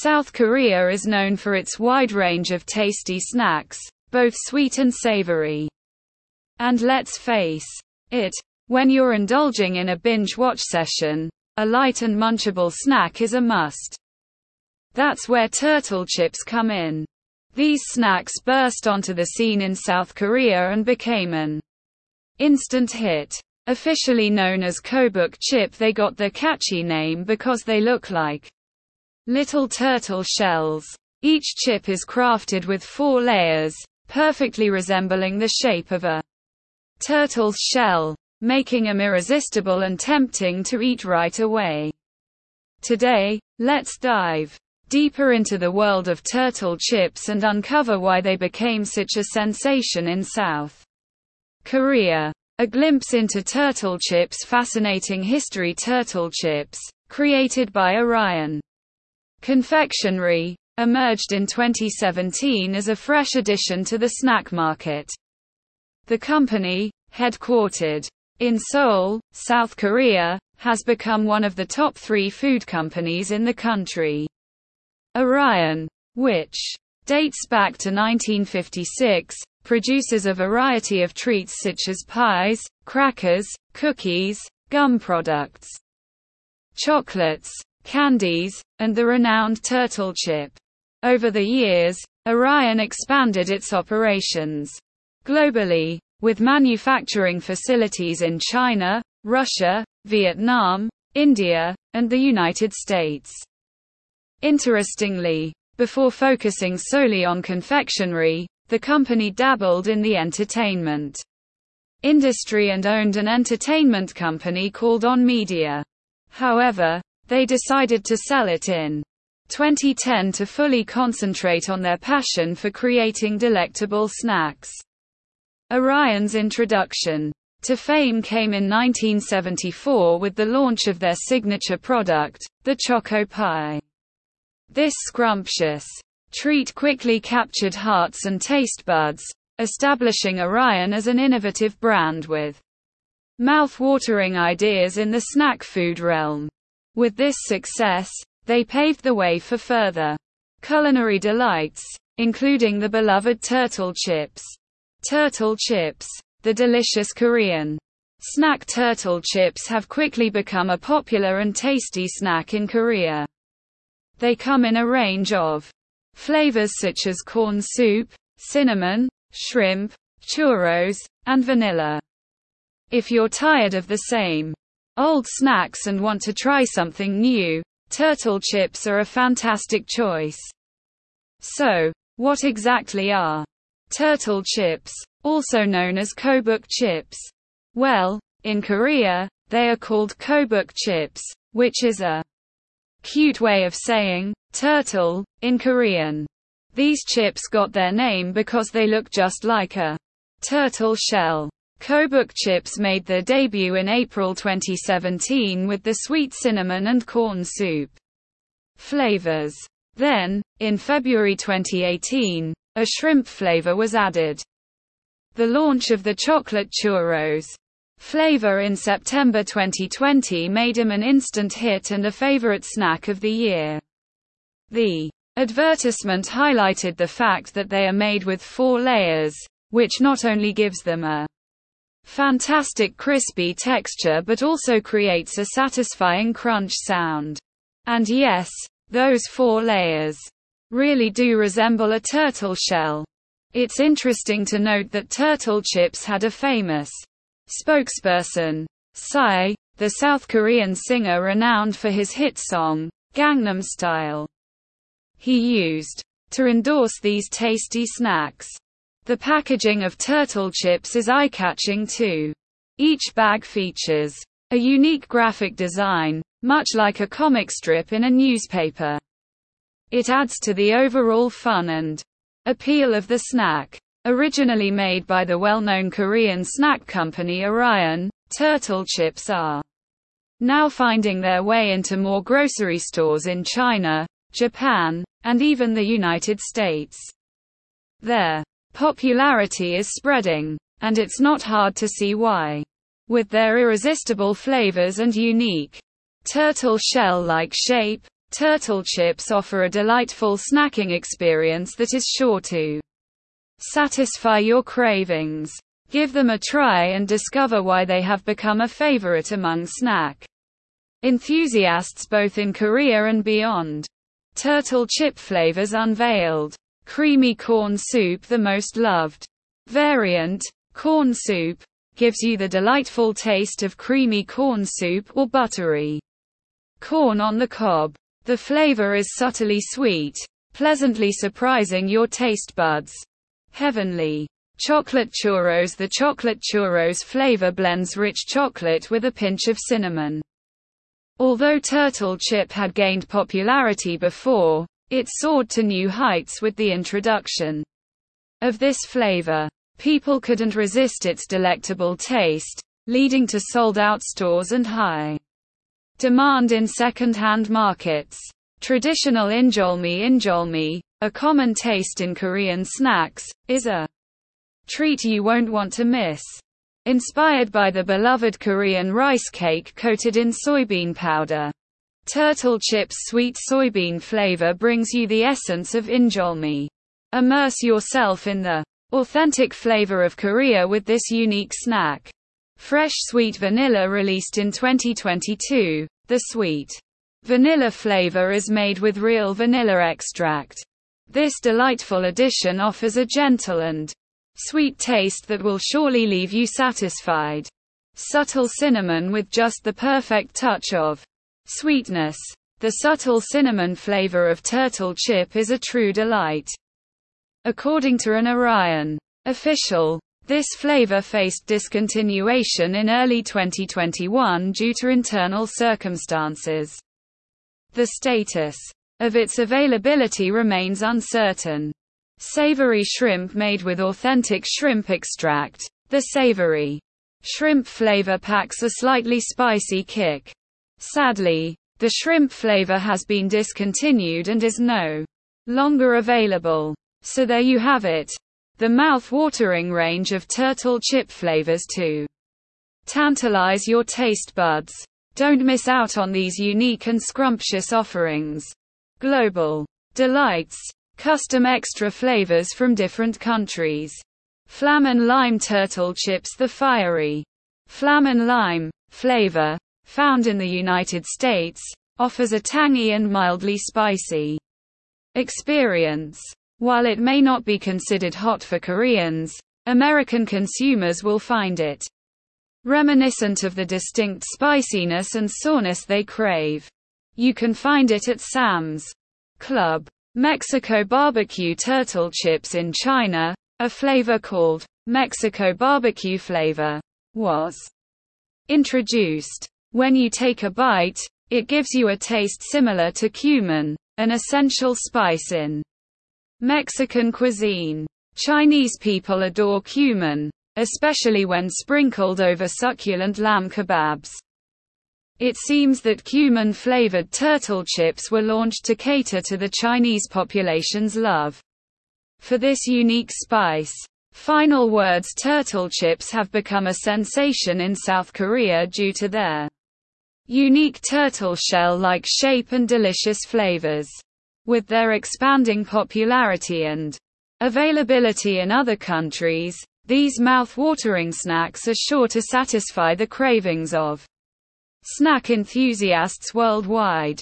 South Korea is known for its wide range of tasty snacks, both sweet and savory. And let's face it, when you're indulging in a binge watch session, a light and munchable snack is a must. That's where turtle chips come in. These snacks burst onto the scene in South Korea and became an instant hit. Officially known as Kkobuk chip they got their catchy name because they look like little turtle shells. Each chip is crafted with four layers, perfectly resembling the shape of a turtle's shell, making them irresistible and tempting to eat right away. Today, let's dive deeper into the world of turtle chips and uncover why they became such a sensation in South Korea. A glimpse into turtle chips fascinating history Turtle chips, created by Orion Confectionery, emerged in 2017 as a fresh addition to the snack market. The company, headquartered in Seoul, South Korea, has become one of the top three food companies in the country. Orion, which dates back to 1956, produces a variety of treats such as pies, crackers, cookies, gum products, chocolates, candies, and the renowned turtle chip. Over the years, Orion expanded its operations globally, with manufacturing facilities in China, Russia, Vietnam, India, and the United States. Interestingly, before focusing solely on confectionery, the company dabbled in the entertainment industry and owned an entertainment company called On Media. However, they decided to sell it in 2010 to fully concentrate on their passion for creating delectable snacks. Orion's introduction to fame came in 1974 with the launch of their signature product, the Choco Pie. This scrumptious treat quickly captured hearts and taste buds, establishing Orion as an innovative brand with mouth-watering ideas in the snack food realm. With this success, they paved the way for further culinary delights, including the beloved turtle chips. Turtle chips, the delicious Korean snack turtle chips have quickly become a popular and tasty snack in Korea. They come in a range of flavors such as corn soup, cinnamon, shrimp, churros, and vanilla. If you're tired of the same old snacks and want to try something new, turtle chips are a fantastic choice. So, what exactly are turtle chips, also known as kkobuk chips? Well, in Korea, they are called kkobuk chips, which is a cute way of saying turtle in Korean. These chips got their name because they look just like a turtle shell. Kkobuk chips made their debut in April 2017 with the sweet cinnamon and corn soup flavors. Then, in February 2018, a shrimp flavor was added. The launch of the chocolate churros flavor in September 2020 made him an instant hit and a favorite snack of the year. The advertisement highlighted the fact that they are made with four layers, which not only gives them a fantastic crispy texture but also creates a satisfying crunch sound. And yes, those four layers really do resemble a turtle shell. It's interesting to note that Turtle Chips had a famous spokesperson, Psy, the South Korean singer renowned for his hit song, Gangnam Style. He used to endorse these tasty snacks. The packaging of turtle chips is eye-catching too. Each bag features a unique graphic design, much like a comic strip in a newspaper. It adds to the overall fun and appeal of the snack. Originally made by the well-known Korean snack company Orion, turtle chips are now finding their way into more grocery stores in China, Japan, and even the United States. Their Popularity is spreading. And it's not hard to see why. With their irresistible flavors and unique turtle shell-like shape, Turtle chips offer a delightful snacking experience that is sure to satisfy your cravings. Give them a try and discover why they have become a favorite among snack enthusiasts both in Korea and beyond. Turtle chip flavors unveiled. Creamy corn soup the most loved variant, corn soup, gives you the delightful taste of creamy corn soup or buttery corn on the cob. The flavor is subtly sweet, pleasantly surprising your taste buds. Heavenly. Chocolate churros The chocolate churros flavor blends rich chocolate with a pinch of cinnamon. Although turtle chip had gained popularity before, it soared to new heights with the introduction of this flavor. People couldn't resist its delectable taste, leading to sold out stores and high Demand in second-hand markets. Traditional injeolmi injeolmi, a common taste in Korean snacks, is a treat you won't want to miss. Inspired by the beloved Korean rice cake coated in soybean powder. Turtle Chip's sweet soybean flavor brings you the essence of injeolmi. Immerse yourself in the authentic flavor of Korea with this unique snack. Fresh Sweet Vanilla released in 2022, the sweet vanilla flavor is made with real vanilla extract. This delightful addition offers a gentle and sweet taste that will surely leave you satisfied. Subtle cinnamon with just the perfect touch of sweetness. The subtle cinnamon flavor of turtle chip is a true delight. According to an Orion official, this flavor faced discontinuation in early 2021 due to internal circumstances. The status of its availability remains uncertain. Savory shrimp made with authentic shrimp extract. The savory shrimp flavor packs a slightly spicy kick. Sadly, the shrimp flavor has been discontinued and is no longer available. So there you have it the mouth-watering range of turtle chip flavors to tantalize your taste buds. Don't miss out on these unique and scrumptious offerings. Global delights, custom extra flavors from different countries. Flamin' Lime Turtle Chips The fiery Flamin' Lime flavor, found in the United States, offers a tangy and mildly spicy experience. While it may not be considered hot for Koreans, American consumers will find it reminiscent of the distinct spiciness and soreness they crave. You can find it at Sam's Club. Mexico barbecue turtle chips in China, a flavor called Mexico barbecue flavor, was introduced. When you take a bite, it gives you a taste similar to cumin, an essential spice in Mexican cuisine. Chinese people adore cumin, especially when sprinkled over succulent lamb kebabs. It seems that cumin-flavored turtle chips were launched to cater to the Chinese population's love for this unique spice. Final words Turtle chips have become a sensation in South Korea due to their unique turtle shell-like shape and delicious flavors. With their expanding popularity and availability in other countries, these mouth-watering snacks are sure to satisfy the cravings of snack enthusiasts worldwide.